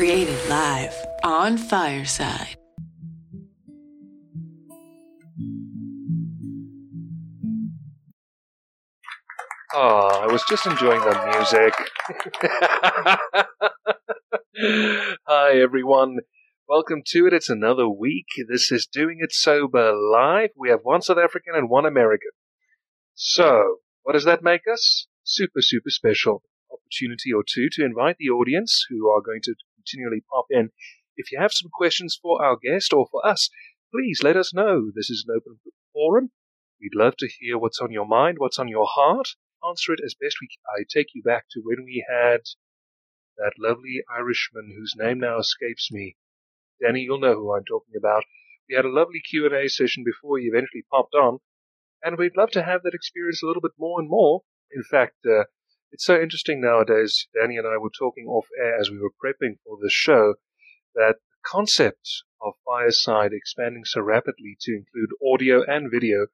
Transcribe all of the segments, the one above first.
created live on Fireside. Oh, I was just enjoying the music. Hi, everyone. Welcome to it. It's another week. This is Doing It Sober Live. We have one South African and one American. So, what does that make us? Super, super special. Opportunity or two to invite the audience who are going to continually pop in. If you have some questions for our guest or for us, please let us know. This is an open forum. We'd love to hear what's on your mind, what's on your heart answer it as best we can. I take you back to when we had that lovely Irishman whose name now escapes me. Danny, you'll know who I'm talking about. We had a lovely Q&A session before he eventually popped on, and we'd love to have that experience a little bit more and more. In fact, uh, it's so interesting nowadays. Danny and I were talking off air as we were prepping for this show that the concept of Fireside expanding so rapidly to include audio and video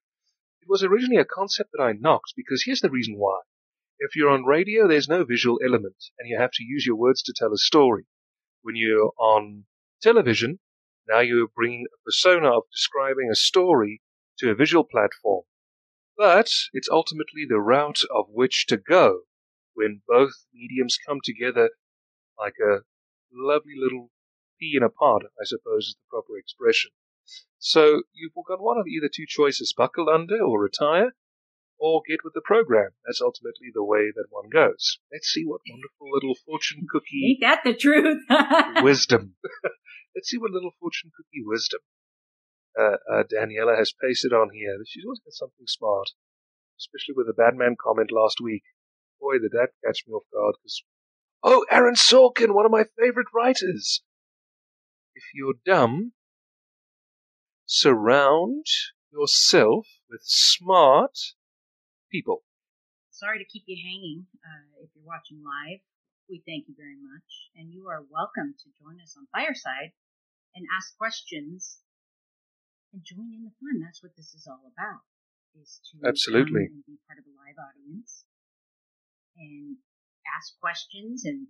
it was originally a concept that I knocked because here's the reason why. If you're on radio, there's no visual element, and you have to use your words to tell a story. When you're on television, now you're bringing a persona of describing a story to a visual platform. But it's ultimately the route of which to go when both mediums come together like a lovely little pea in a pod, I suppose is the proper expression. So you've got one of either two choices buckle under or retire, or get with the program. That's ultimately the way that one goes. Let's see what wonderful little fortune cookie. Ain't that the truth? wisdom. Let's see what little fortune cookie wisdom uh, uh, Daniela has pasted on here. She's always got something smart, especially with the Batman comment last week. Boy, did that catch me off guard because. Oh, Aaron Sorkin, one of my favorite writers. If you're dumb, surround yourself with smart people. Sorry to keep you hanging uh, if you're watching live. We thank you very much. And you are welcome to join us on Fireside and ask questions and join in the fun. That's what this is all about. Is to absolutely and be part of a live audience and ask questions and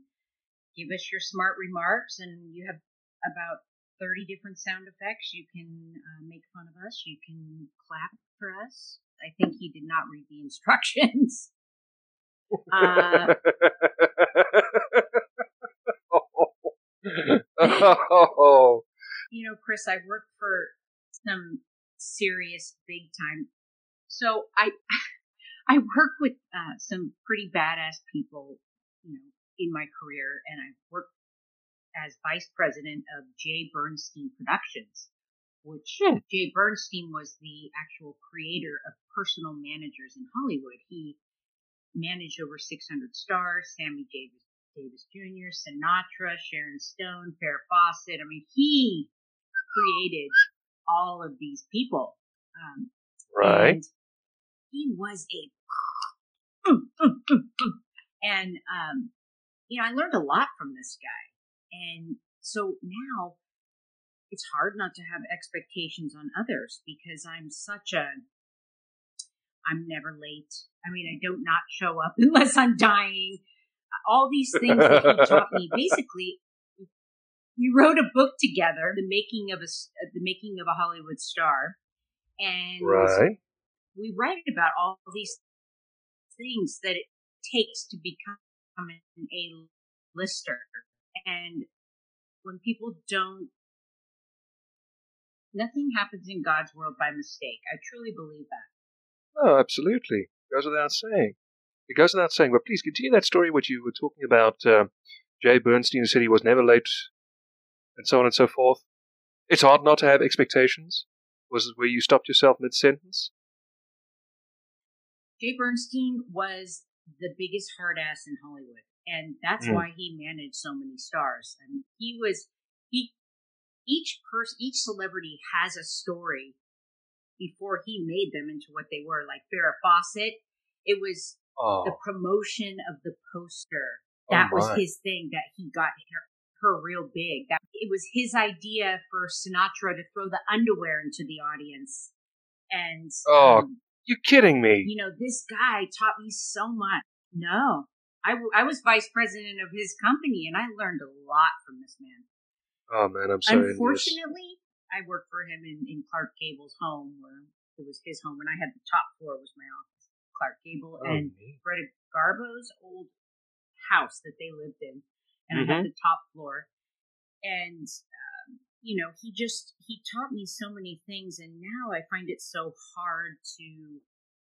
give us your smart remarks. And you have about 30 different sound effects. You can uh, make fun of us. You can clap for us. I think he did not read the instructions. Uh, oh. You know, Chris, I work for some serious big time. So I, I work with uh, some pretty badass people, you know, in my career, and I've worked as vice president of Jay Bernstein Productions, which hmm. Jay Bernstein was the actual creator of personal managers in Hollywood. He managed over 600 stars, Sammy Davis, Davis Jr., Sinatra, Sharon Stone, Farrah Fawcett. I mean, he created all of these people. Um, right. He was a and um, you know, I learned a lot from this guy. And so now it's hard not to have expectations on others because I'm such a I'm never late. I mean, I don't not show up unless I'm dying. All these things that he taught me. Basically, we wrote a book together, the making of a the making of a Hollywood star, and right. We write about all these things that it takes to become an A lister and when people don't, nothing happens in God's world by mistake. I truly believe that. Oh, absolutely. Goes without saying. It goes without saying. But please continue that story, what you were talking about. Uh, Jay Bernstein said he was never late, and so on and so forth. It's hard not to have expectations. Was where you stopped yourself mid sentence? Jay Bernstein was the biggest hard ass in Hollywood and that's mm. why he managed so many stars. And he was he each person each celebrity has a story before he made them into what they were. Like Farrah Fawcett, it was oh. the promotion of the poster. Oh, that oh was his thing that he got her, her real big. That it was his idea for Sinatra to throw the underwear into the audience. And oh, um, you're kidding me! You know, this guy taught me so much. No, I, w- I was vice president of his company, and I learned a lot from this man. Oh man, I'm sorry. Unfortunately, I worked for him in, in Clark Gable's home, where it was his home, and I had the top floor was my office. Clark Gable Oh, and neat. Greta Garbo's old house that they lived in, and I Mm-hmm. had the top floor. And um, you know, he just he taught me so many things, and now I find it so hard to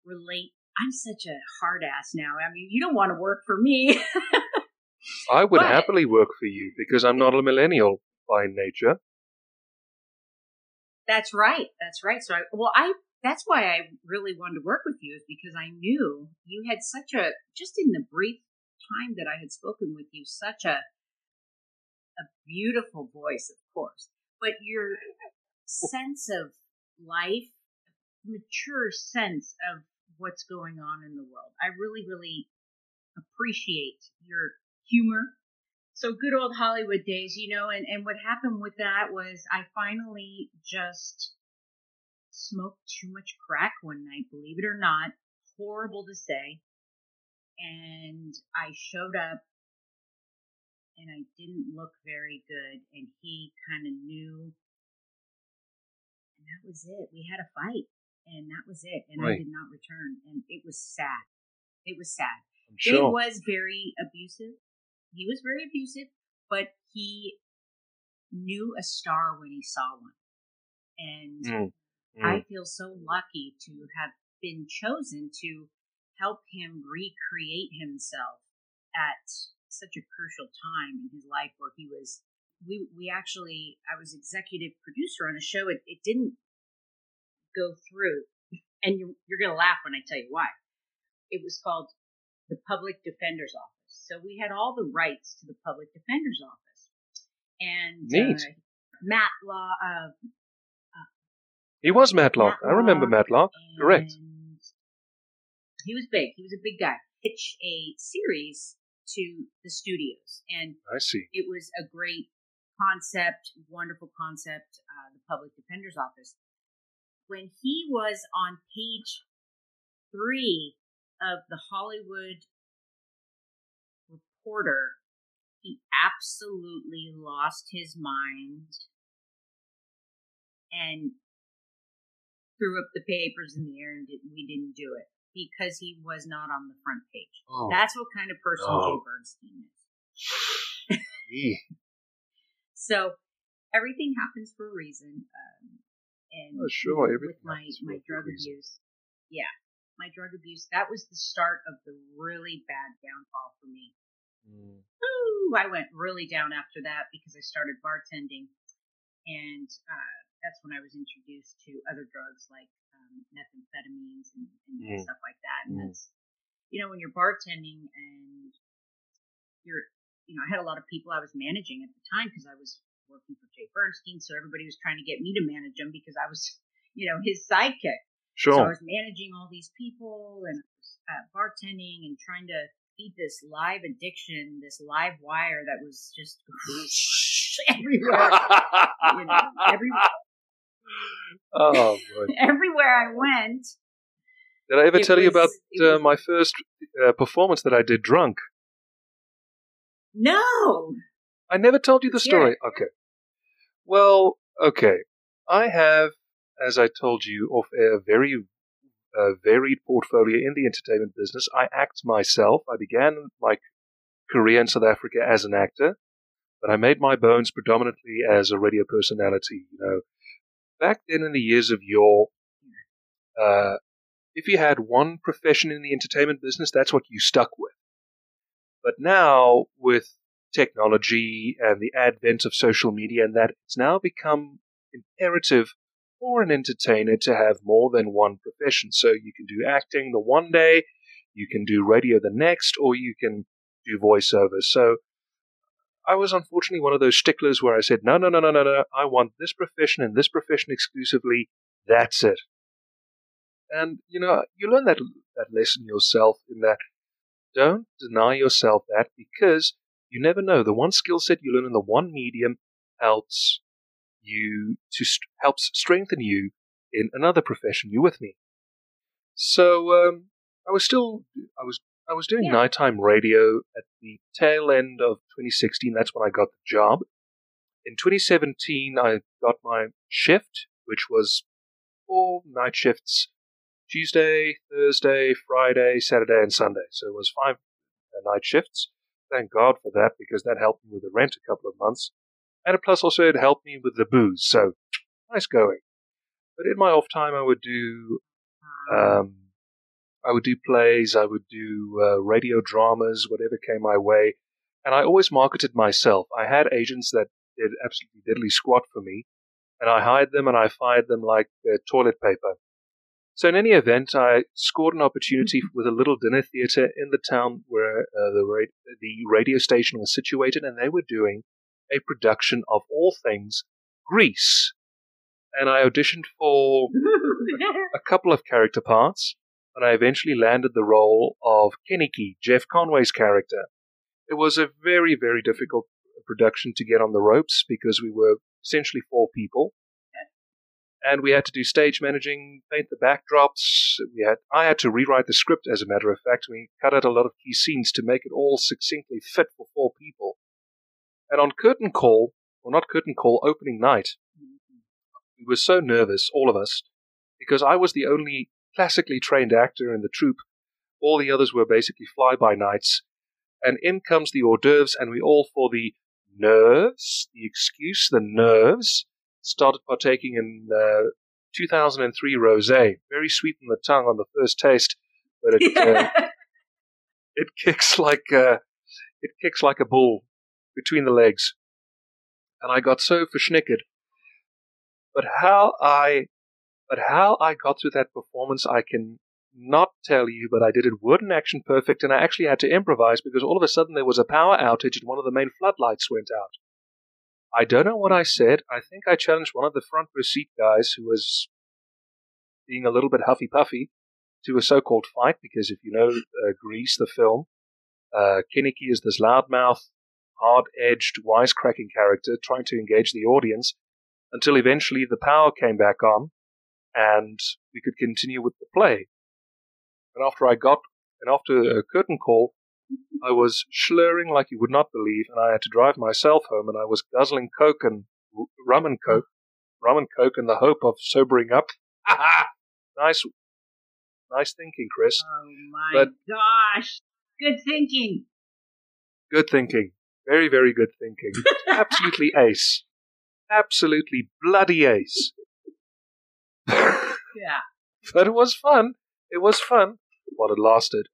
relate. I'm such a hard ass now. I mean, you don't want to work for me. I would But- happily work for you because I'm not a millennial by nature. That's right. That's right. So I, well, I, that's why I really wanted to work with you is because I knew you had such a, just in the brief time that I had spoken with you, such a, a beautiful voice, of course, but your sense of life, mature sense of what's going on in the world. I really, really appreciate your humor so good old Hollywood days, you know, and, and what happened with that was I finally just smoked too much crack one night, believe it or not. Horrible to say. And I showed up and I didn't look very good and he kind of knew and that was it. We had a fight and that was it. And I did not return and it was sad. It was sad. I'm sure. was very abusive. He was very abusive, but he knew a star when he saw one. And Mm, mm. I feel so lucky to have been chosen to help him recreate himself at such a crucial time in his life where he was we we actually I was executive producer on a show it, it didn't go through and you you're going to laugh when I tell you why. It was called the Public Defender's Office. So we had all the rights to the Public Defender's Office. And Neat. Uh, Matt Law uh, he was Matlock. I remember Matlock. Correct. He was big. He was a big guy. Pitch a series to the studios, and I see. it was a great concept, wonderful concept. Uh, the Public Defender's Office. When he was on page three of the Hollywood Reporter, he absolutely lost his mind and threw up the papers in the air and did, we didn't do it because he was not on the front page. Oh, That's what kind of person no. Jay Bernstein is. So everything happens for a reason. Um, and Oh, sure, with my my drug abuse, yeah, my drug abuse. That was the start of the really bad downfall for me. Mm, Ooh, I went really down after that because I started bartending, and uh, that's when I was introduced to other drugs like um, methamphetamines and, and Mm. stuff like that. And Mm. that's, you know, when you're bartending and you're, you know, I had a lot of people I was managing at the time because I was working for Jay Bernstein, so everybody was trying to get me to manage him because I was, you know, his sidekick. Sure. So I was managing all these people and uh, bartending and trying to feed this live addiction, this live wire that was just everywhere. You know, every, oh everywhere I went. Did I ever tell you about was- uh, was- my first uh, performance that I did drunk? No, I never told you the story. Okay. Well, okay. I have, as I told you off air, a very uh, varied portfolio in the entertainment business. I act myself. I began my career in South Africa as an actor, but I made my bones predominantly as a radio personality. You know, back then in the years of yore, uh, if you had one profession in the entertainment business, that's what you stuck with. But now, with technology and the advent of social media and that, it's now become imperative for an entertainer to have more than one profession. So you can do acting the one day, you can do radio the next, or you can do voiceover. So I was unfortunately one of those sticklers where I said, no, no, no, no, no, no, I want this profession and this profession exclusively. That's it. And, you know, you learn that, that lesson yourself in that don't deny yourself that because you never know. The one skill set you learn in the one medium helps you to st- helps strengthen you in another profession. You with me? So um, I was still I was I was doing Yeah. nighttime radio at the tail end of 2016. That's when I got the job. In 2017, I got my shift, which was four night shifts Tuesday, Thursday, Friday, Saturday, and Sunday. So it was five uh, night shifts. Thank God for that because that helped me with the rent a couple of months. And plus, also, it helped me with the booze. So nice going. But in my off time, I would do um, I would do plays, I would do uh, radio dramas, whatever came my way, and I always marketed myself. I had agents that did absolutely deadly squat for me, and I hired them and I fired them like uh, toilet paper. So in any event, I scored an opportunity with a little dinner theater in the town where uh, the ra- the radio station was situated, and they were doing a production of all things Grease. And I auditioned for a couple of character parts, and I eventually landed the role of Kenickie, Jeff Conaway's character. It was a very, very difficult production to get on the ropes because we were essentially four people. And we had to do stage managing, paint the backdrops. We had I had to rewrite the script as a matter of fact. We cut out a lot of key scenes to make it all succinctly fit for four people. And on curtain call, or not curtain call, opening night, we were so nervous, all of us, because I was the only classically trained actor in the troupe. All the others were basically fly by nights. And in comes the hors d'oeuvres, and we all, for the nerves, the excuse, the nerves, started partaking in uh, 2003 rosé. Very sweet in the tongue on the first taste, but it uh, it kicks like uh, it kicks like a bull between the legs. And I got so verschnickered. But how I but how I got through that performance, I can not tell you, but I did it word and action perfect, and I actually had to improvise because all of a sudden there was a power outage and one of the main floodlights went out. I don't know what I said. I think I challenged one of the front row seat guys who was being a little bit huffy puffy to a so called fight because if you know uh, Grease, the film, uh, Kenickie is this loudmouth, hard edged, wisecracking character trying to engage the audience until eventually the power came back on and we could continue with the play. And after I got, and after a curtain call, I was slurring like you would not believe, and I had to drive myself home, and I was guzzling coke and r- rum and coke, rum and coke, in the hope of sobering up. nice, nice thinking, Chris. oh my But- gosh. Good thinking. Good thinking. Very, very good thinking. Absolutely ace. Absolutely bloody ace. Yeah. but it was fun. It was fun while it lasted.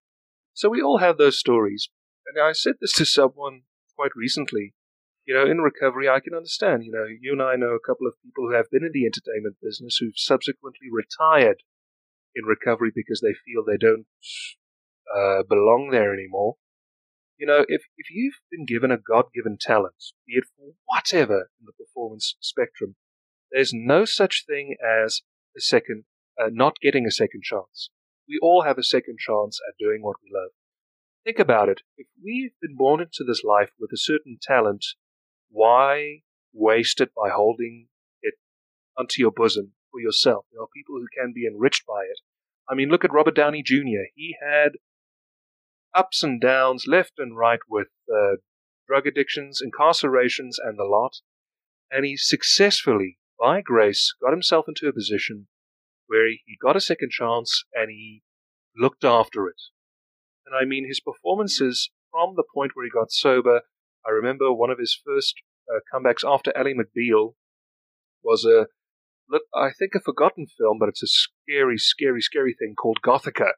So we all have those stories. And I said this to someone quite recently. You know, in recovery, I can understand. You know, you and I know a couple of people who have been in the entertainment business who've subsequently retired in recovery because they feel they don't uh, belong there anymore. You know, if, if you've been given a God given talent, be it for whatever in the performance spectrum, there's no such thing as a second, uh, not getting a second chance. We all have a second chance at doing what we love. Think about it. If we've been born into this life with a certain talent, why waste it by holding it unto your bosom for yourself? There are people who can be enriched by it. I mean, look at Robert Downey Jr. He had ups and downs left and right with uh, drug addictions, incarcerations, and the lot. And he successfully, by grace, got himself into a position where he got a second chance and he looked after it. And I mean, his performances from the point where he got sober, I remember one of his first uh, comebacks after Ally McBeal was a, look, I think a forgotten film, but it's a scary, scary, scary thing called Gothika.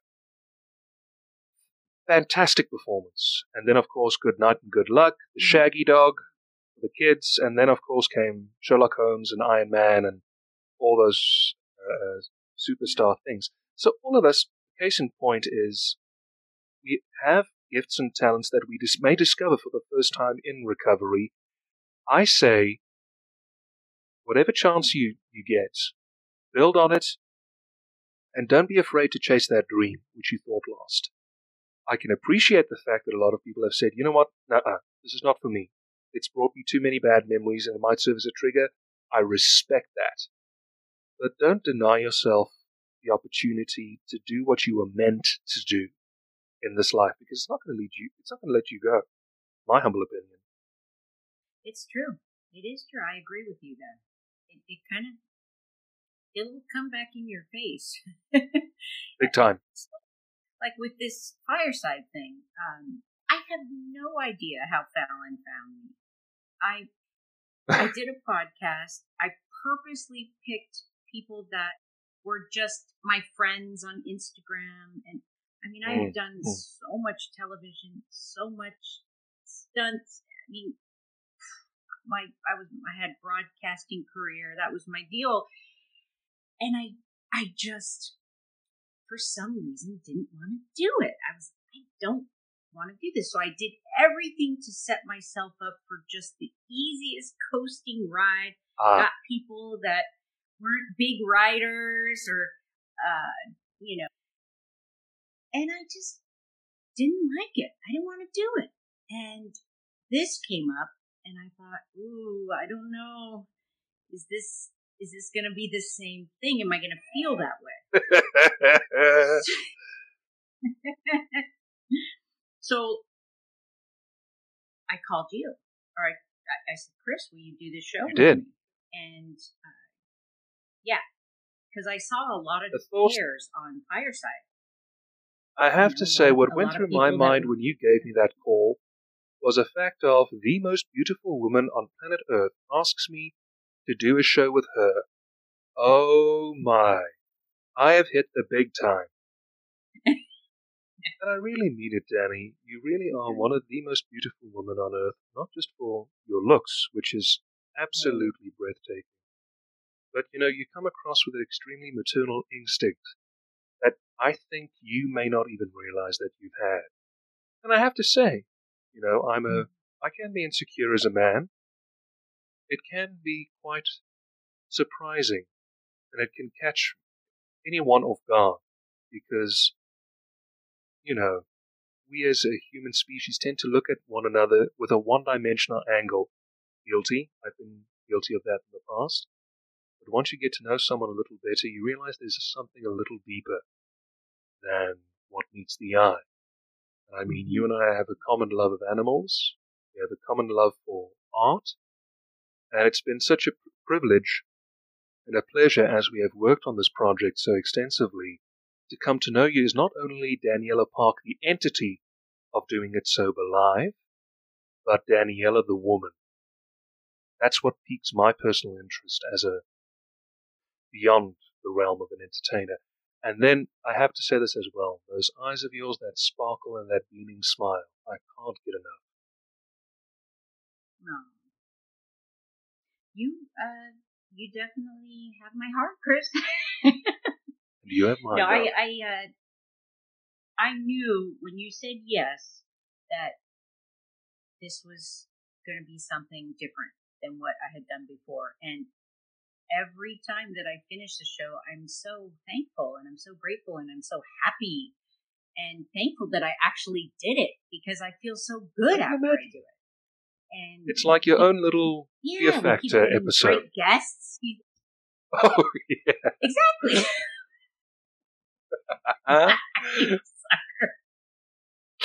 Fantastic performance. And then, of course, Good Night and Good Luck, The Shaggy Dog for the kids, and then, of course, came Sherlock Holmes and Iron Man and all those uh, superstar things. So, all of us, case in point is we have gifts and talents that we dis- may discover for the first time in recovery. I say, whatever chance you, you get, build on it, and don't be afraid to chase that dream which you thought lost. I can appreciate the fact that a lot of people have said, you know what, nah, this is not for me. It's brought me too many bad memories and it might serve as a trigger. I respect that. But don't deny yourself the opportunity to do what you were meant to do in this life because it's not going to lead you. It's not going to let you go. My humble opinion. It's true. It is true. I agree with you there. It, it kind of it'll come back in your face. Big time. Like with this fireside thing, um, I have no idea how Fallon found me. I I did a podcast. I purposely picked people that were just my friends on Instagram and I mean, I have Mm, done mm. so much television, so much stunts. I mean, my I was I had broadcasting career. That was my deal, and I I just for some reason didn't want to do it. I was I don't want to do this, so I did everything to set myself up for just the easiest coasting ride. Ah, Got people that weren't big riders or uh, you know, and I just didn't like it. I didn't want to do it. And this came up and I thought, ooh, I don't know. Is this is this gonna be the same thing? Am I gonna feel that way? so I called you. Or I, I said, Chris, will you do this show? You with did. me?" And uh, yeah, because I saw a lot of thought- on Fireside. I have You to say, what went through my that mind when you gave me that call was a fact of the most beautiful woman on planet Earth asks me to do a show with her. Oh my. I have hit the big time. And I really mean it, Danny. You really are one of the most beautiful women on earth, not just for your looks, which is mm. absolutely breathtaking, but you know, you come across with an extremely maternal instinct that I think you may not even realize that you've had. And I have to say, you know, I'm a, mm. I can be insecure as a man. It can be quite surprising, and it can catch anyone off guard because, you know, we as a human species tend to look at one another with a one-dimensional angle. Guilty. I've been guilty of that in the past. But once you get to know someone a little better, you realize there's something a little deeper than what meets the eye. And I mean, you mm-hmm. and I have a common love of animals. We have a common love for art. And it's been such a privilege and a pleasure as we have worked on this project so extensively to come to know you is not only Daniela Park, the entity of Doing It Sober Live, but Daniela the woman. That's what piques my personal interest as a beyond the realm of an entertainer. And then I have to say this as well: those eyes of yours, that sparkle and that beaming smile, I can't get enough. No. You, uh, you definitely have my heart, Chris. And you have mine. no, I. I, uh, I knew when you said yes that this was going to be something different than what I had done before. And every time that I finish the show, I'm so thankful and I'm so grateful and I'm so happy and thankful that I actually did it because I feel so good after I do it. And It's like your own little yeah, Fear Factor episode. Great guests. oh yeah, Exactly.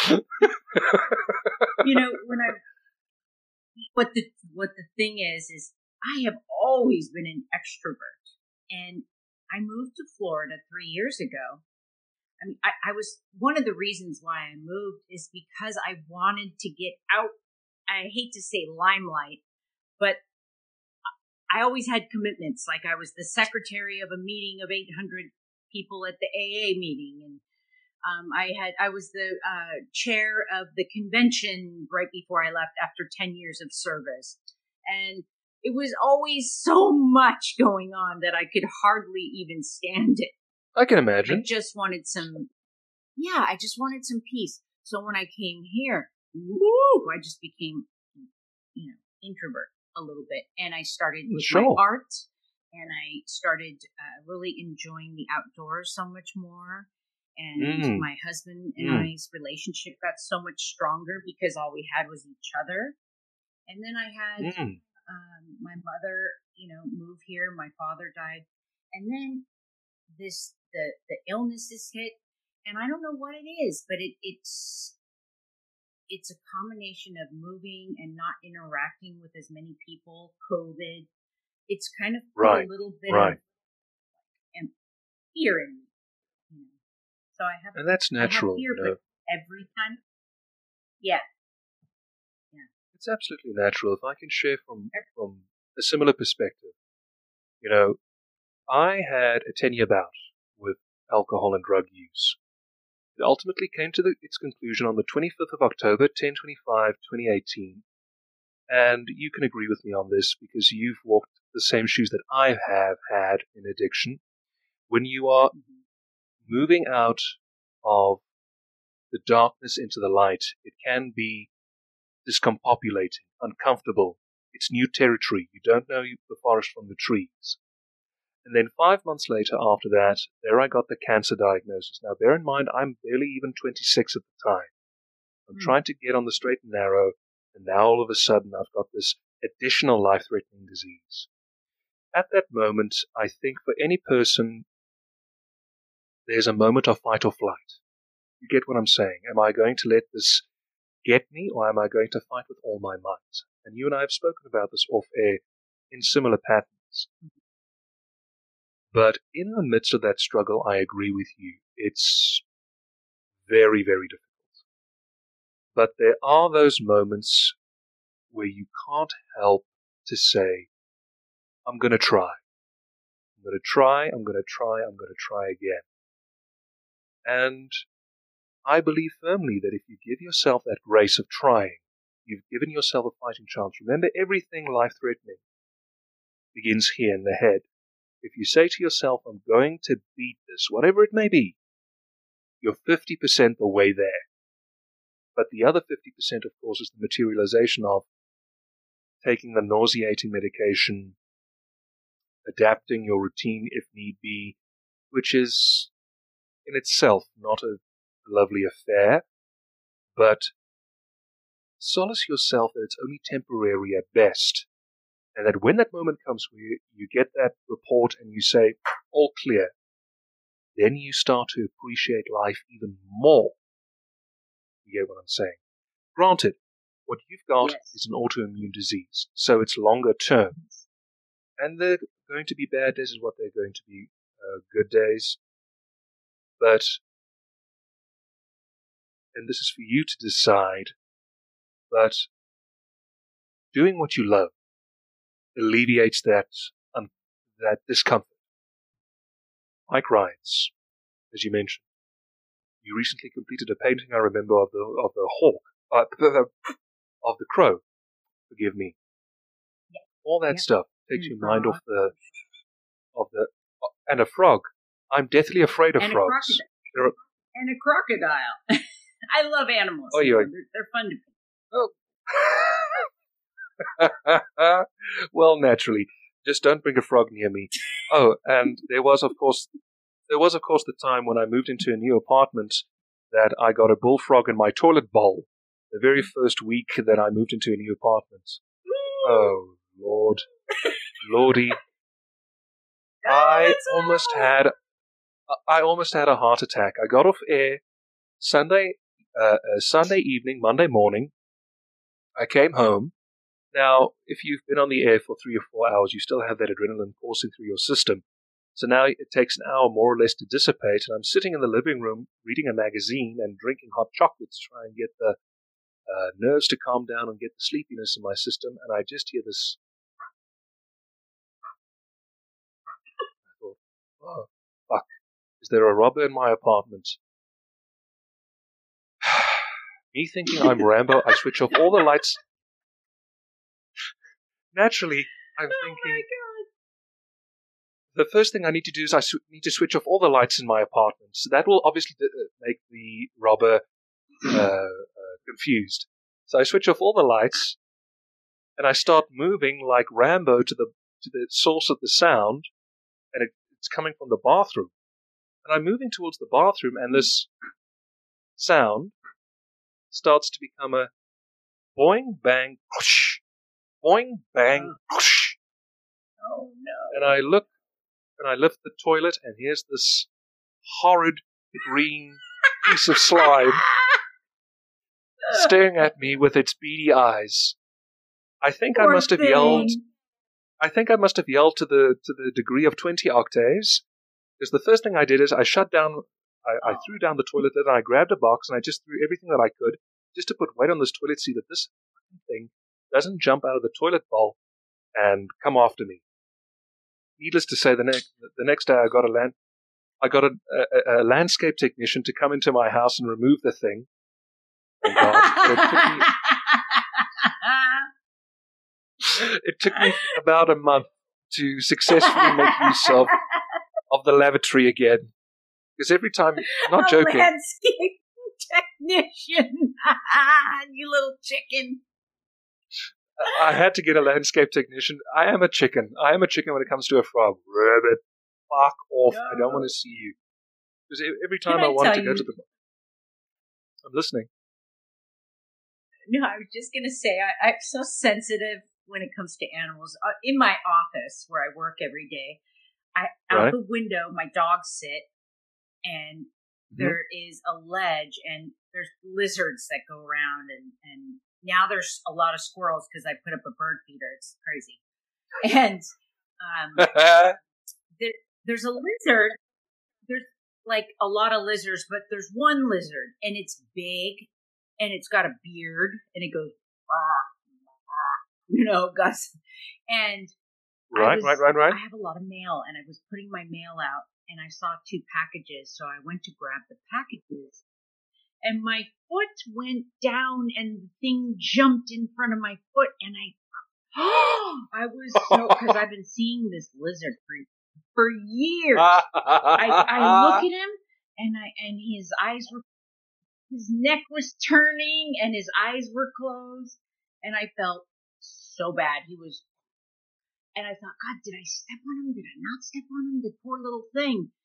You know, when I what the what the thing is is I have always been an extrovert, and I moved to Florida three years ago. I mean, I, I was one of the reasons why I moved is because I wanted to get out. I hate to say limelight, but I always had commitments. Like I was the secretary of a meeting of 800 people at the AA meeting, and um, I had I was the uh, chair of the convention right before I left after 10 years of service, and it was always so much going on that I could hardly even stand it. I can imagine. I just wanted some, yeah, I just wanted some peace. So when I came here, woo, I just became, you know, introvert a little bit, and I started with my art, and I started uh, really enjoying the outdoors so much more. And Mm. my husband and Mm. I's relationship got so much stronger because all we had was each other. And then I had Mm. um, my mother, you know, move here. My father died, and then this the the illnesses hit, and I don't know what it is, but it, it's it's a combination of moving and not interacting with as many people, COVID. It's kind of Right, a little bit right. of and fear in me. You know? So I have And that's natural, fear, you know. every time, yeah, It's absolutely natural. If I can share from from a similar perspective, you know, I had a ten year bout with alcohol and drug use. It ultimately came to the, its conclusion on the 25th of October, 1025, 2018. And you can agree with me on this because you've walked the same shoes that I have had in addiction. When you are moving out of the darkness into the light, it can be discombobulating, uncomfortable. It's new territory. You don't know the forest from the trees. And then five months later, after that, there I got the cancer diagnosis. Now, bear in mind, I'm barely even 26 at the time. I'm Hmm. trying to get on the straight and narrow, and now all of a sudden I've got this additional life threatening disease. At that moment, I think for any person, there's a moment of fight or flight. You get what I'm saying? Am I going to let this get me, or am I going to fight with all my might? And you and I have spoken about this off air in similar patterns. But in the midst of that struggle, I agree with you. It's very, very difficult. But there are those moments where you can't help to say, I'm going to try. I'm going to try, I'm going to try, I'm going to try again. And I believe firmly that if you give yourself that grace of trying, you've given yourself a fighting chance. Remember, everything life threatening begins here in the head. If you say to yourself, I'm going to beat this, whatever it may be, you're 50% the way there. But the other 50%, of course, is the materialization of taking the nauseating medication, adapting your routine if need be, which is in itself not a lovely affair, but solace yourself that it's only temporary at best, and that when that moment comes where you, you get that report and you say, all clear, then you start to appreciate life even more. You get what I'm saying? Granted, what you've got Yes. is an autoimmune disease, so it's longer term. And they're going to be bad days, is what they're going to be uh, good days. But, and this is for you to decide, but doing what you love alleviates that um, that discomfort. Bike rides, as you mentioned. You recently completed a painting, I remember, of the of the hawk, uh, of the crow. Forgive me. Yeah. All that Yeah. stuff takes Mm, your mind off the of the and a frog. I'm deathly afraid of and frogs. a are- And a crocodile. I love animals. Oh, yeah. They're, they're fun to be. well, naturally, just don't bring a frog near me. Oh, and there was, of course, there was, of course, the time when I moved into a new apartment that I got a bullfrog in my toilet bowl. The very first week that I moved into a new apartment. Oh Lord, Lordy, I almost had, I almost had a heart attack. I got off air Sunday, uh, uh, Sunday evening, Monday morning. I came home. Now, if you've been on the air for three or four hours, you still have that adrenaline coursing through your system. So now it takes an hour more or less to dissipate, and I'm sitting in the living room reading a magazine and drinking hot chocolate to try and get the uh, nerves to calm down and get the sleepiness in my system, and I just hear this. Oh, fuck. Is there a robber in my apartment? Me thinking I'm Rambo, I switch off all the lights. Naturally, I'm Oh thinking my god. the first thing I need to do is I sw- need to switch off all the lights in my apartment. So that will obviously uh, make the robber uh, uh, confused. So I switch off all the lights, and I start moving like Rambo to the to the source of the sound, and it, it's coming from the bathroom. And I'm moving towards the bathroom, and this sound starts to become a boing bang whoosh, boing bang oh. whoosh. Oh no. And I look and I lift the toilet, and here's this horrid green piece of slime staring at me with its beady eyes. I think I must have thing. yelled. I think I must have yelled to the to the degree of twenty octaves. Because the first thing I did is I shut down. I, I oh. threw down the toilet lid and I grabbed a box and I just threw everything that I could just to put weight on this toilet seat that this thing doesn't jump out of the toilet bowl and come after me. Needless to say, the next the next day I got a land I got a, a, a landscape technician to come into my house and remove the thing. God. It took me it took me about a month to successfully make use of, of the lavatory again. Because every time, I'm not A joking, landscape technician. you little chicken. I had to get a landscape technician. I am a chicken. I am a chicken when it comes to a frog. Rabbit, fuck off. I don't want to see you. Because every time Can I, I want to tell go you- to the. I'm listening. No, I was just gonna say I, I'm so sensitive when it comes to animals. Uh, in my office where I work every day, I out Right. the window my dogs sit, and Mhm. there is a ledge, and there's lizards that go around, and and now there's a lot of squirrels because I put up a bird feeder. It's crazy, and um, there's a lizard. There's like a lot of lizards, but there's one lizard, and it's big, and it's got a beard, and it goes, you know, Gus. And right, was- right, right, right. I have a lot of mail, and I was putting my mail out, and I saw two packages, so I went to grab the packages, and my foot went down, and the thing jumped in front of my foot, and I, I was so because I've been seeing this lizard for for years. I, I look at him and I and his eyes were his neck was turning and his eyes were closed and I felt so bad. He was and I thought, God, did I step on him? Did I not step on him? The poor little thing.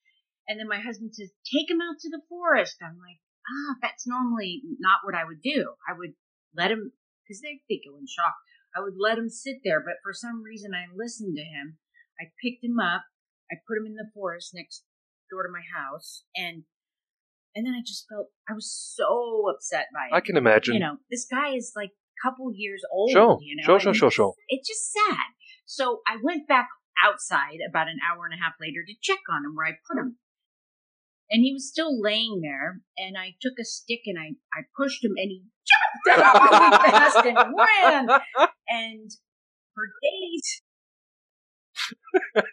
And then my husband says, Take him out to the forest. I'm like, ah, that's normally not what I would do. I would let him because they, they go in shock. I would let him sit there, but for some reason I listened to him. I picked him up. I put him in the forest next door to my house, and and then I just felt I was so upset by it. I can imagine. You know, this guy is like couple years old. Sure, you know, sure, sure, it's- sure, sure. It's just sad. So I went back outside about an hour and a half later to check on him where I put him. And he was still laying there, and I took a stick and I, I pushed him, and he jumped out really fast and ran. And for days,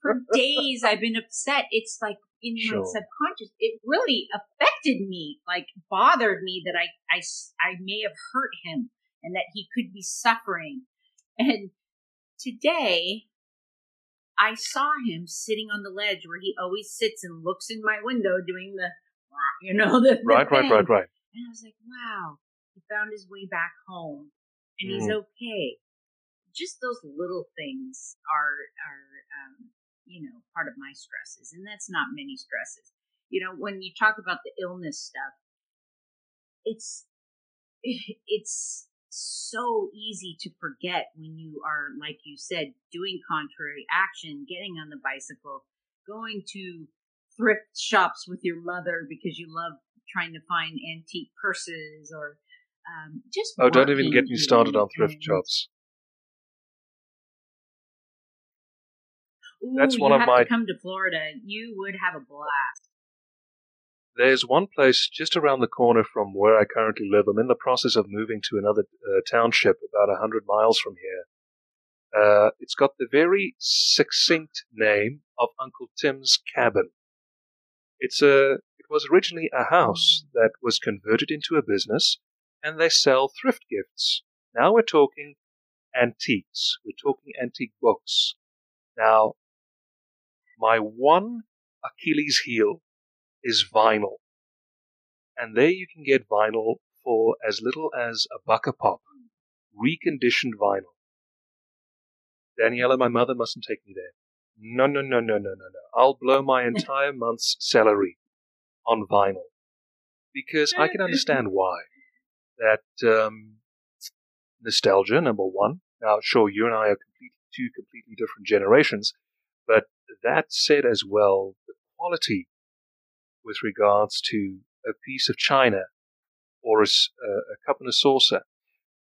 for days, I've been upset. It's like in Sure. my subconscious, it really affected me, like bothered me that I, I, I may have hurt him and that he could be suffering. And today, I saw him sitting on the ledge where he always sits and looks in my window doing the, you know, the, the right, right, thing. right, right. And I was like, wow, he found his way back home and he's Mm. okay. Just those little things are, are, um, you know, part of my stresses. And that's not many stresses. You know, when you talk about the illness stuff, it's, it's so easy to forget when you are, like you said, doing contrary action, getting on the bicycle, going to thrift shops with your mother because you love trying to find antique purses or um, just. Oh, don't even get me started on thrift shops. Ooh, That's one of my- come to Florida, you would have a blast. There's one place just around the corner from where I currently live. I'm in the process of moving to another uh, township about a hundred miles from here. Uh, it's got the very succinct name of Uncle Tim's cabin. It's a. It was originally a house that was converted into a business, and they sell thrift gifts. Now we're talking antiques. We're talking antique books. Now, my one Achilles heel is vinyl. And there you can get vinyl for as little as a buck a pop. Reconditioned vinyl. Daniela, my mother mustn't take me there. No, no, no, no, no, no, no. I'll blow my entire month's salary on vinyl. Because I can understand why. That, um, nostalgia, number one. Now, sure, you and I are complete, two completely different generations, but that said as well, the quality with regards to a piece of china or a, a cup and a saucer,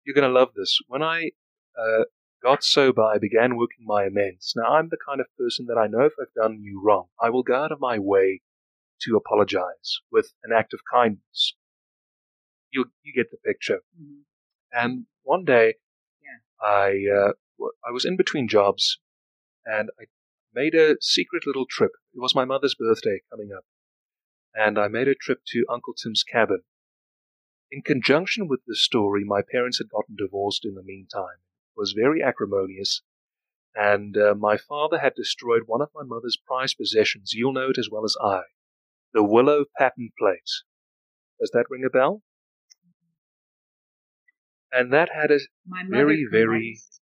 you're going to love this. When I uh, got sober, I began working my amends. Now, I'm the kind of person that I know if I've done you wrong, I will go out of my way to apologize with an act of kindness. You, you get the picture. Mhm. And one day, Yeah. I uh, I was in between jobs, and I made a secret little trip. It was my mother's birthday coming up, and I made a trip to Uncle Tim's cabin. In conjunction with this story, my parents had gotten divorced in the meantime. It was very acrimonious, and uh, my father had destroyed one of my mother's prized possessions. You'll know it as well as I, the willow pattern plate. Does that ring a bell? And that had a Very, very- commenced-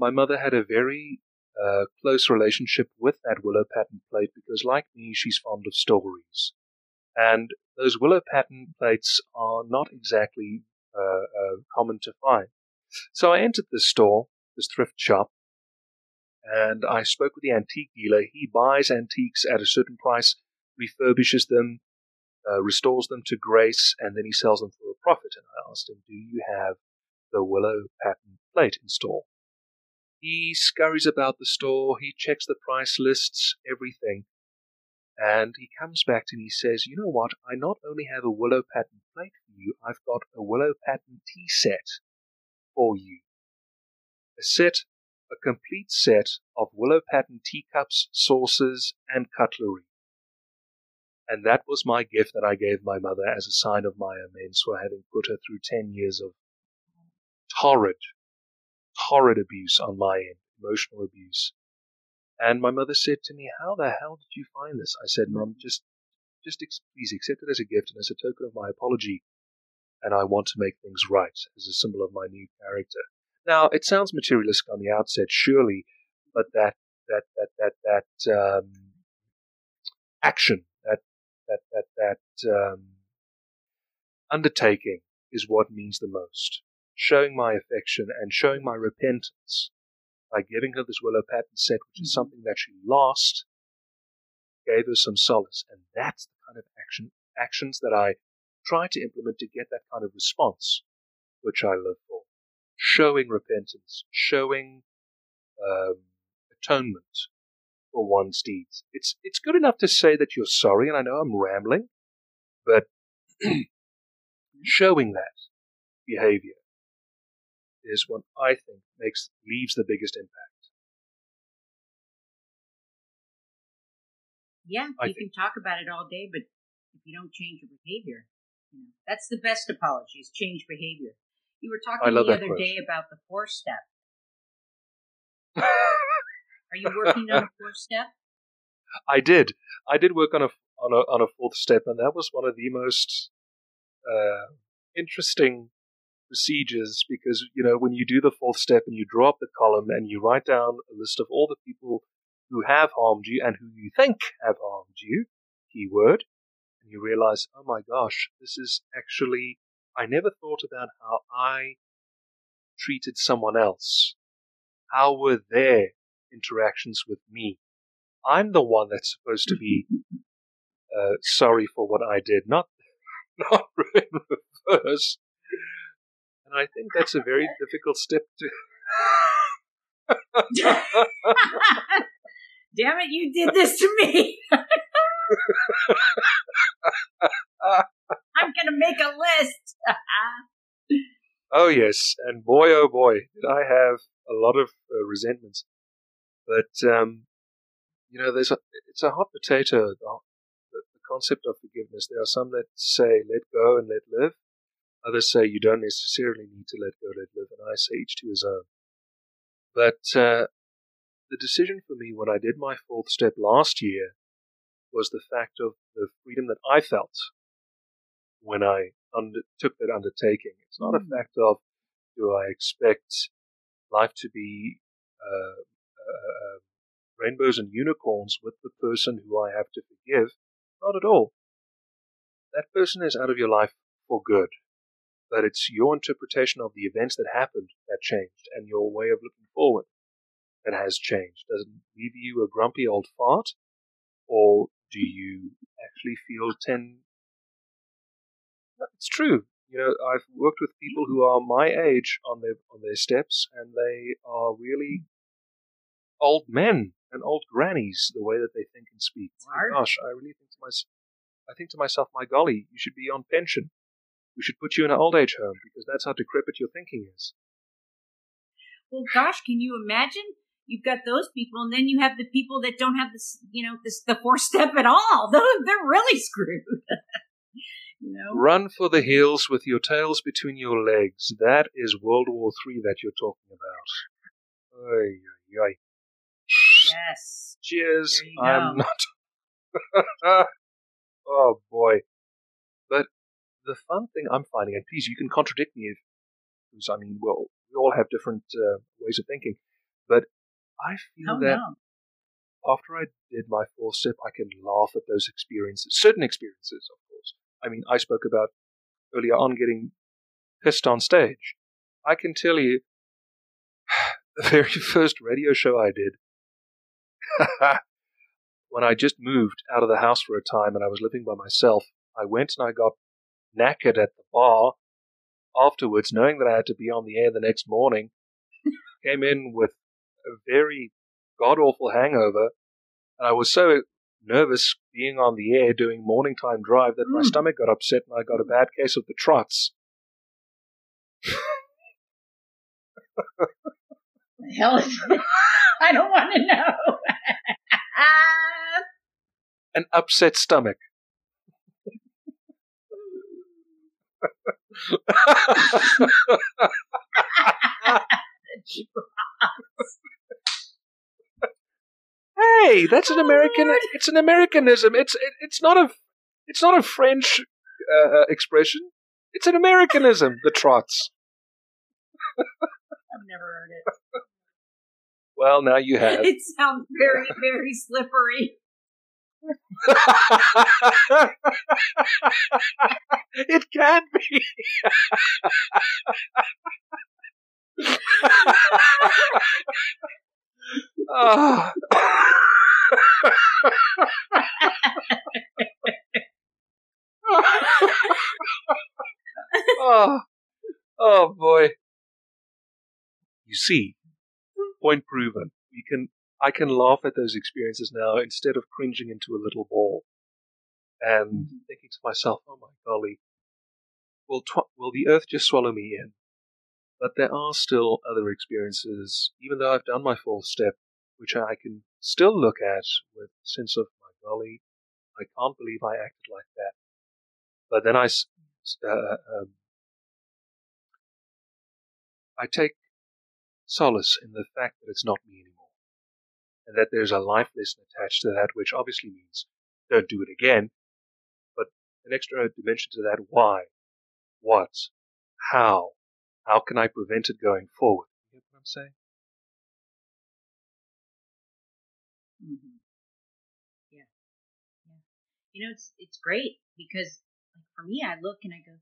my mother had a very uh, close relationship with that willow pattern plate because, like me, she's fond of stories. And those willow pattern plates are not exactly uh, uh, common to find. So I entered this store, this thrift shop, and I spoke with the antique dealer. He buys antiques at a certain price, refurbishes them, uh, restores them to grace, and then he sells them for a profit. And I asked him, Do you have the willow pattern plate in store? He scurries about the store, he checks the price lists, everything. And he comes back to me and says, You know what? I not only have a willow pattern plate for you, I've got a willow pattern tea set for you. A set, a complete set of willow pattern teacups, saucers, and cutlery. And that was my gift that I gave my mother as a sign of my amends for having put her through 10 years of torrid, torrid abuse on my end, emotional abuse. And my mother said to me, How the hell did you find this? I said, Mum, just, just please accept it as a gift and as a token of my apology. And I want to make things right as a symbol of my new character. Now, it sounds materialistic on the outset, surely, but that, that, that, that, that, um, action, that, that, that, that, um, undertaking is what means the most. Showing my affection and showing my repentance by giving her this willow pattern set, which is something that she lost, gave her some solace. And that's the kind of action actions that I try to implement to get that kind of response, which I live for. Showing repentance, showing um, atonement for one's deeds. It's it's good enough to say that you're sorry, and I know I'm rambling, but showing that behavior is what I think makes leaves the biggest impact. Yeah, I you can talk about it all day, but if you don't change your behavior, you know, that's the best apology is change behavior. You were talking the other quote. day about the four step. Are you working on a four step? I did. I did work on a on a on a fourth step, and that was one of the most uh, interesting procedures because you know when you do the fourth step and you draw up the column and you write down a list of all the people who have harmed you and who you think have harmed you, keyword, and you realize, oh my gosh, this is actually I never thought about how I treated someone else. How were their interactions with me? I'm the one that's supposed to be uh, sorry for what I did, not not in reverse. And I think that's a very difficult step to. Damn it, you did this to me. I'm going to make a list. oh yes, and boy, oh boy, did I have a lot of uh, resentments. But um, you know, there's a it's a hot potato. The, the, the concept of forgiveness. There are some that say let go and let live. Others say you don't necessarily need to let go, let live, and I say each to his own. But uh, the decision for me when I did my fourth step last year was the fact of the freedom that I felt when I undertook that undertaking. It's not a Mm. fact of do I expect life to be uh, uh, rainbows and unicorns with the person who I have to forgive. Not at all. That person is out of your life for good. But it's your interpretation of the events that happened that changed and your way of looking forward that has changed. Does it leave you a grumpy old fart? Or do you actually feel 10? It's true. You know, I've worked with people who are my age on their on their steps, and they are really old men and old grannies the way that they think and speak. My gosh, I really think to myself, I think to myself, my golly, you should be on pension. We should put you in an old age home because that's how decrepit your thinking is. Well, gosh, can you imagine? You've got those people, and then you have the people that don't have this, you know, this the four step at all. They're really screwed. you know. Run for the hills with your tails between your legs. That is World War Three that you're talking about. Oy, oy, oy. Yes. Cheers. I'm not. oh boy. The fun thing I'm finding, and please, you can contradict me if, because I mean, well, we all have different uh, ways of thinking, but I feel Oh that no. after I did my fourth step, I can laugh at those experiences, certain experiences, of course. I mean, I spoke about earlier on getting pissed on stage. I can tell you, the very first radio show I did, when I just moved out of the house for a time and I was living by myself, I went and I got knackered at the bar afterwards, knowing that I had to be on the air the next morning. Came in with a very god awful hangover, and I was so nervous being on the air doing morning time drive that my Mm. stomach got upset and I got a bad case of the trots. The hell is? I don't want to know. An upset stomach. Hey, that's an American. It's an Americanism. It's it, it's not a it's not a French uh, expression. It's an Americanism. The trots. I've never heard it. Well, now you have. It sounds very, very slippery. it can be. Ah. oh, oh boy. You see, point proven. You can I can laugh at those experiences now instead of cringing into a little ball and thinking to myself, "Oh my golly, will tw- will the earth just swallow me in?" But there are still other experiences, even though I've done my fourth step, which I can still look at with a sense of my golly, I can't believe I acted like that. But then I, s- uh, um, I take solace in the fact that it's not me anymore, and that there's a life lesson attached to that, which obviously means don't do it again. But an extra dimension to that: why, what, how, how can I prevent it going forward? You get what I'm saying? hmm Yeah, yeah. You know, it's it's great because like for me, I look and I go,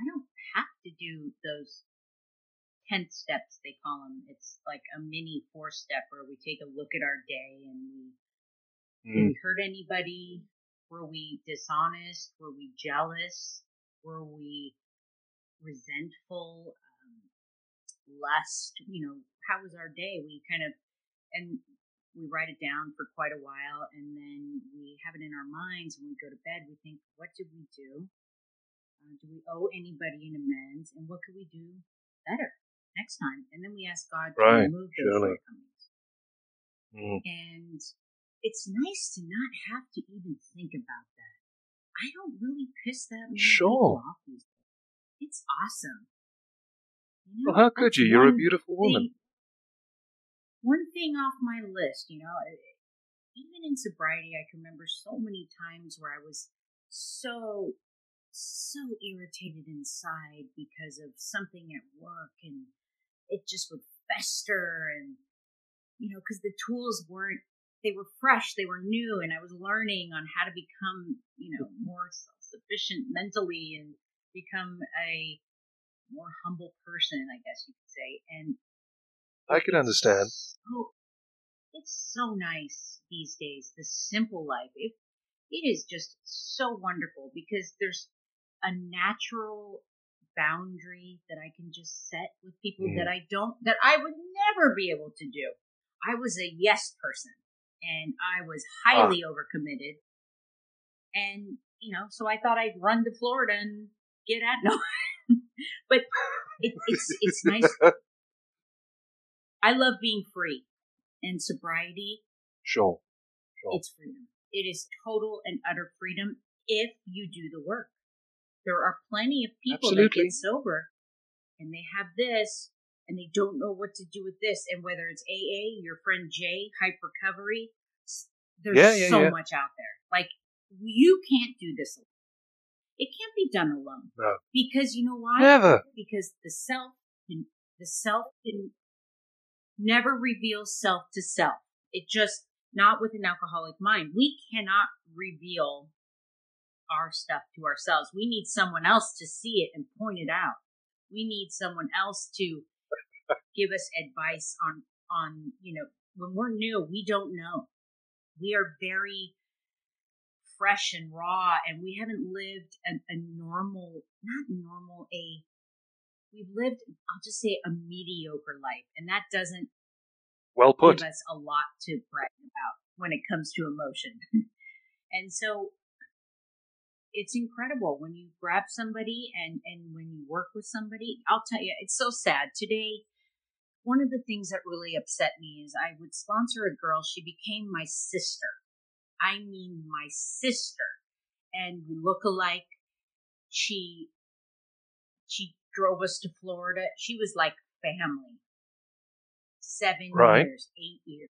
I don't have to do those ten steps they call them. It's like a mini four step where we take a look at our day and we did Mm. we hurt anybody? Were we dishonest? Were we jealous? Were we resentful? Um, lust? You know, how was our day? We kind of, and we write it down for quite a while and then we have it in our minds when we go to bed. We think, what did we do? Uh, do we owe anybody an amends? And what could we do better next time? And then we ask God to Right, remove those surely. shortcomings. Mm. And it's nice to not have to even think about that. I don't really piss that many Sure. people off these days. It's awesome. You know, Well, how could you? You're a beautiful woman. One thing off my list, you know, even in sobriety, I can remember so many times where I was so, so irritated inside because of something at work and it just would fester and, you know, because the tools weren't, they were fresh, they were new, and I was learning on how to become, you know, more self sufficient mentally and become a more humble person, I guess you could say. And I can understand. So, it's so nice these days, the simple life, it, it is just so wonderful because there's a natural boundary that I can just set with people Mhm. that I don't, that I would never be able to do. I was a yes person and I was highly overcommitted. And, you know, so I thought I'd run to Florida and get at, no, but it, it's, it's nice. I love being free and sobriety. Sure. Sure. It's freedom. It is total and utter freedom if you do the work. There are plenty of people that get sober and they have this and they don't know what to do with this. And whether it's AA, your friend Jay, Hype Recovery, there's Yeah, yeah, so yeah. much out there. Like, you can't do this alone. It can't be done alone. No. Because you know why? Never. because the self can, the self can never reveal self to self. It just not with an alcoholic mind. We cannot reveal our stuff to ourselves. We need someone else to see it and point it out. We need someone else to give us advice on on you know when we're new we don't know we are very fresh and raw and we haven't lived a, a normal not normal a we've lived i'll just say a mediocre life and that doesn't Well put. give us a lot to brag about when it comes to emotion. and so it's incredible when you grab somebody and, and when you work with somebody. I'll tell you, it's so sad. Today, one of the things that really upset me is I would sponsor a girl. She became my sister. I mean, my sister. And we look alike. She, she drove us to Florida. She was like family. Seven Right. years, eight years.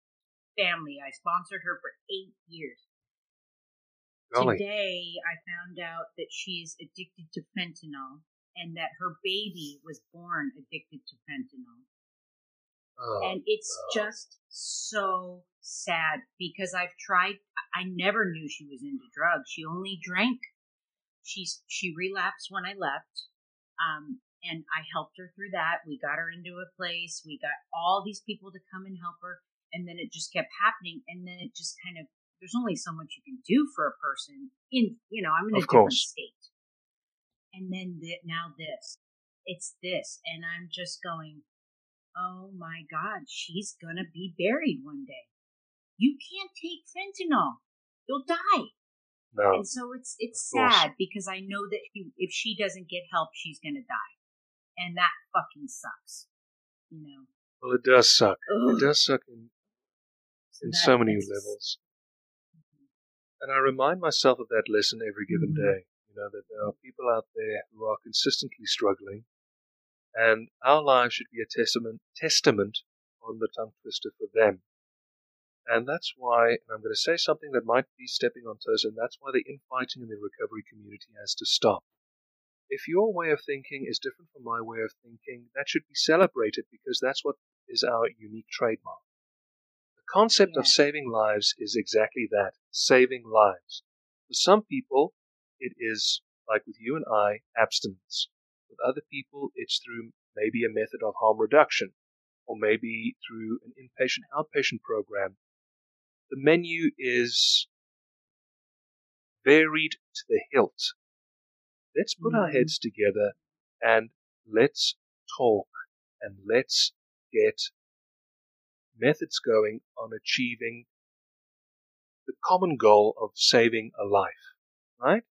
Family. I sponsored her for eight years. Golly. Today, I found out that she is addicted to fentanyl and that her baby was born addicted to fentanyl. Oh, and it's just so sad because I've tried. I never knew she was into drugs. She only drank. She's she relapsed when I left, um, and I helped her through that. We got her into a place. We got all these people to come and help her, and then it just kept happening. And then it just kind of there's only so much you can do for a person. In you know, I'm in a Of different course. state, and then th- now this, it's this, and I'm just going oh my god, she's gonna be buried one day. You can't take fentanyl. You'll die. no. And so it's it's Of course. sad because I know that she, if she doesn't get help, she's gonna die. And that fucking sucks. You know. Well, it does suck. Ugh. It does suck in, So in so many levels. And I remind myself of that lesson every given Mhm. day. You know, that there are people out there who are consistently struggling, and our lives should be a testament, testament on the tongue twister for them. And that's why, and I'm going to say something that might be stepping on toes, and that's why the infighting in the recovery community has to stop. If your way of thinking is different from my way of thinking, that should be celebrated because that's what is our unique trademark. The concept of saving lives is exactly that saving lives. For some people, it is, like with you and I, abstinence. With other people, it's through maybe a method of harm reduction, or maybe through an inpatient outpatient program. The menu is varied to the hilt. Let's put our Mhm. heads together and let's talk and let's get methods going on achieving the common goal of saving a life, right?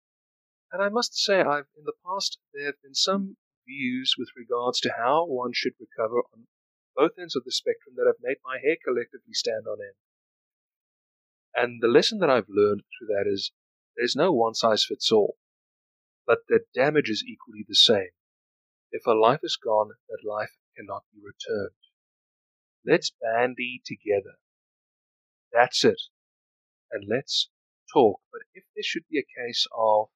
And I must say, I've in the past there have been some views with regards to how one should recover on both ends of the spectrum that have made my hair collectively stand on end. And the lesson that I've learned through that is there's no one size fits all, but the damage is equally the same. If a life is gone, that life cannot be returned. Let's bandy together. That's it. And let's talk. But if there should be a case of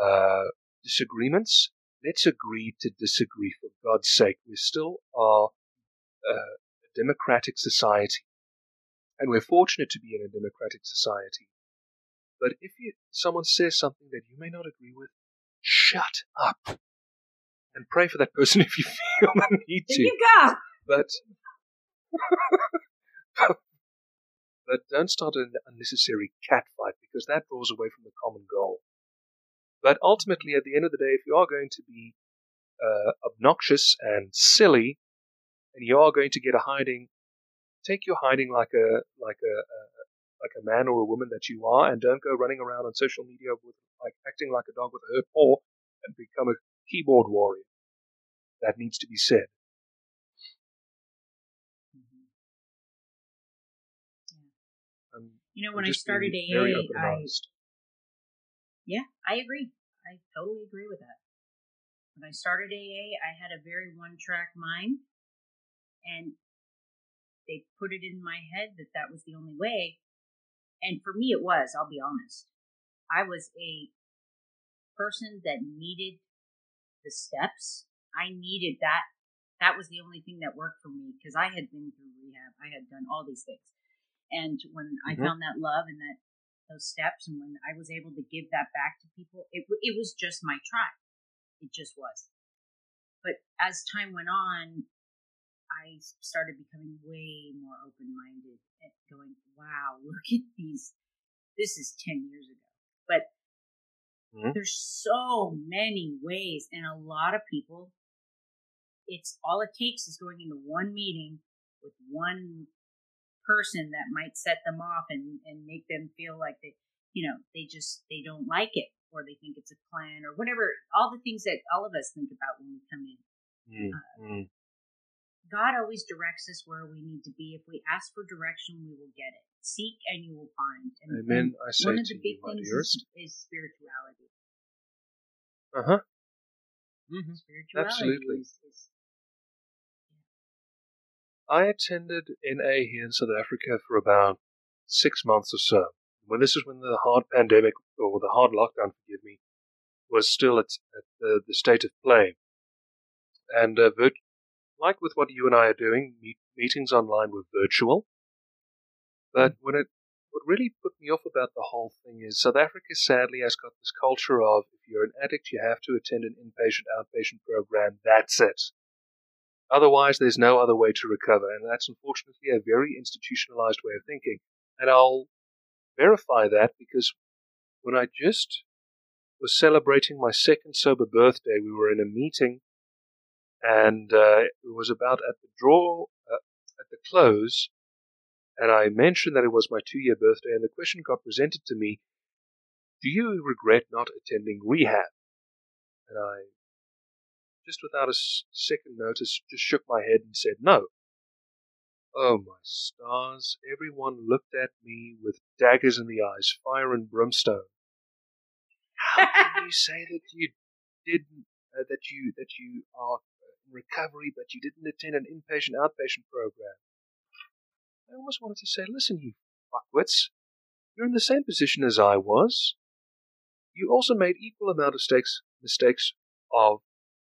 uh, disagreements, let's agree to disagree for God's sake. We still are uh, a democratic society. And we're fortunate to be in a democratic society. But if you, someone says something that you may not agree with, shut up and pray for that person if you feel the need There to. you go. But but don't start an unnecessary catfight because that draws away from the common goal. But ultimately, at the end of the day, if you are going to be uh, obnoxious and silly, and you are going to get a hiding, take your hiding like a like a, like a man or a woman that you are, and don't go running around on social media with like acting like a dog with a hurt paw and become a keyboard warrior. That needs to be said. You know, when I started AA, I yeah, I agree. I totally agree with that. When I started AA, I had a very one-track mind, and they put it in my head that that was the only way. And for me, it was. I'll be honest. I was a person that needed the steps. I needed that. That was the only thing that worked for me because I had been through rehab. I had done all these things. And when I Mhm. found that love and that those steps, and when I was able to give that back to people, it it was just my tribe. It just was. But as time went on, I started becoming way more open minded and going, wow, look at these. This is 10 years ago. But Mhm. there's so many ways, and a lot of people, it's all it takes is going into one meeting with one person that might set them off and, and make them feel like they, you know, they just, they don't like it or they think it's a plan or whatever, all the things that all of us think about when we come in. Mm, Uh, mm. God always directs us where we need to be. If we ask for direction, we will get it. Seek and you will find. And, Amen. I say one of to the you, big my things is, is spirituality. Uh huh. hmm Spirituality Absolutely. is, is I attended NA here in South Africa for about six months or so. When this is when the hard pandemic or the hard lockdown, forgive me, was still at, at the, the state of play. And uh, virt- like with what you and I are doing, meet- meetings online were virtual. But when it, what really put me off about the whole thing is South Africa sadly has got this culture of if you're an addict, you have to attend an inpatient outpatient program. That's it. Otherwise, there's no other way to recover, and that's unfortunately a very institutionalized way of thinking. And I'll verify that because when I just was celebrating my second sober birthday, we were in a meeting, and uh, it was about at the draw, uh, at the close, and I mentioned that it was my two-year birthday, and the question got presented to me: Do you regret not attending rehab? And I just without a second notice, just shook my head and said no. Oh, my stars. Everyone looked at me with daggers in the eyes, fire and brimstone. How can you say that you didn't, uh, that you, that you are in recovery, but you didn't attend an inpatient outpatient program? I almost wanted to say, listen, you fuckwits, you're in the same position as I was. You also made equal amount of mistakes, mistakes of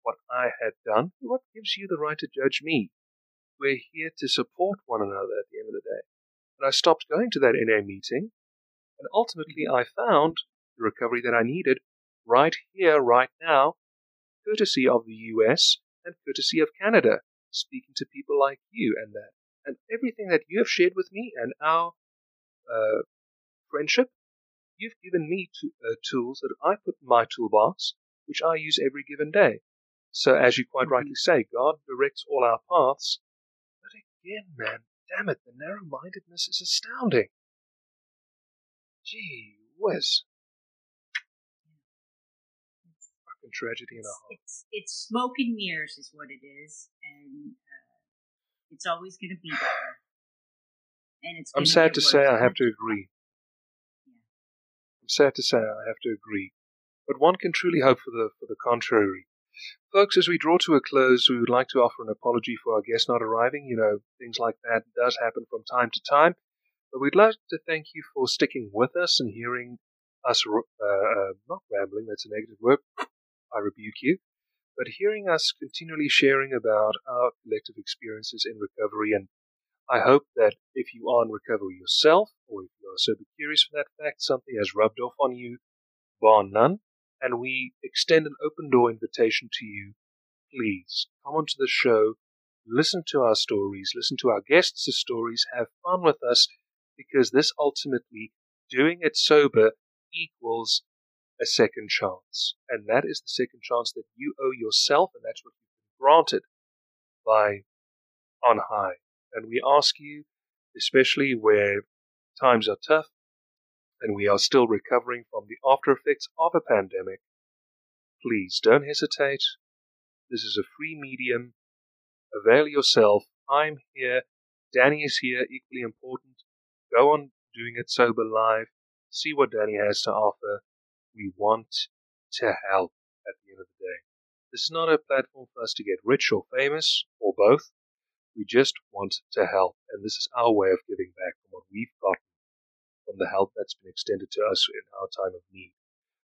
what I had done. What gives you the right to judge me? We're here to support one another at the end of the day. And I stopped going to that NA meeting, and ultimately I found the recovery that I needed right here, right now, courtesy of the US and courtesy of Canada, speaking to people like you and that. And everything that you have shared with me and our uh, friendship, you've given me to, uh, tools that I put in my toolbox, which I use every given day. So, as you quite rightly say, God directs all our paths. But again, man, damn it, the narrow mindedness is astounding. Gee whiz. Fucking tragedy in a it's, heart. it's it's smoke and mirrors is what it is, and uh, it's always going to be that way. And it's. I'm sad to say. I have to agree. Yeah. I'm sad to say I have to agree. But one can truly hope for the, for the contrary. Folks, as we draw to a close, we would like to offer an apology for our guest not arriving. You know, things like that does happen from time to time. But we'd like to thank you for sticking with us and hearing us, uh, uh, not rambling, that's a negative word, I rebuke you, but hearing us continually sharing about our collective experiences in recovery. And I hope that if you are in recovery yourself, or if you are sober curious for that fact, something has rubbed off on you, bar none, and we extend an open door invitation to you. Please come onto the show, listen to our stories, listen to our guests' stories, have fun with us, because this ultimately, doing it sober, equals a second chance. And that is the second chance that you owe yourself, and that's what you've been granted by on high. And we ask you, especially where times are tough and we are still recovering from the after effects of a pandemic, please don't hesitate. This is a free medium. Avail yourself. I'm here. Danny is here, equally important. Go on doing it sober live. See what Danny has to offer. We want to help at the end of the day. This is not a platform for us to get rich or famous, or both. We just want to help, and this is our way of giving back from what we've gotten from the help that's been extended to us in our time of need.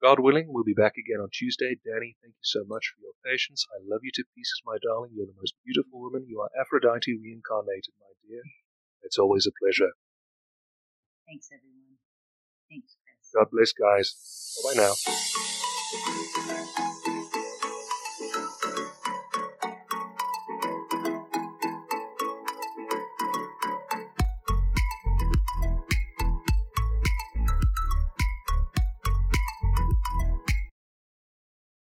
God willing, we'll be back again on Tuesday. Danny, thank you so much for your patience. I love you to pieces, my darling. You're the most beautiful woman. You are Aphrodite reincarnated, my dear. It's always a pleasure. Thanks, everyone. Thanks, Chris. God bless, guys. Bye bye now.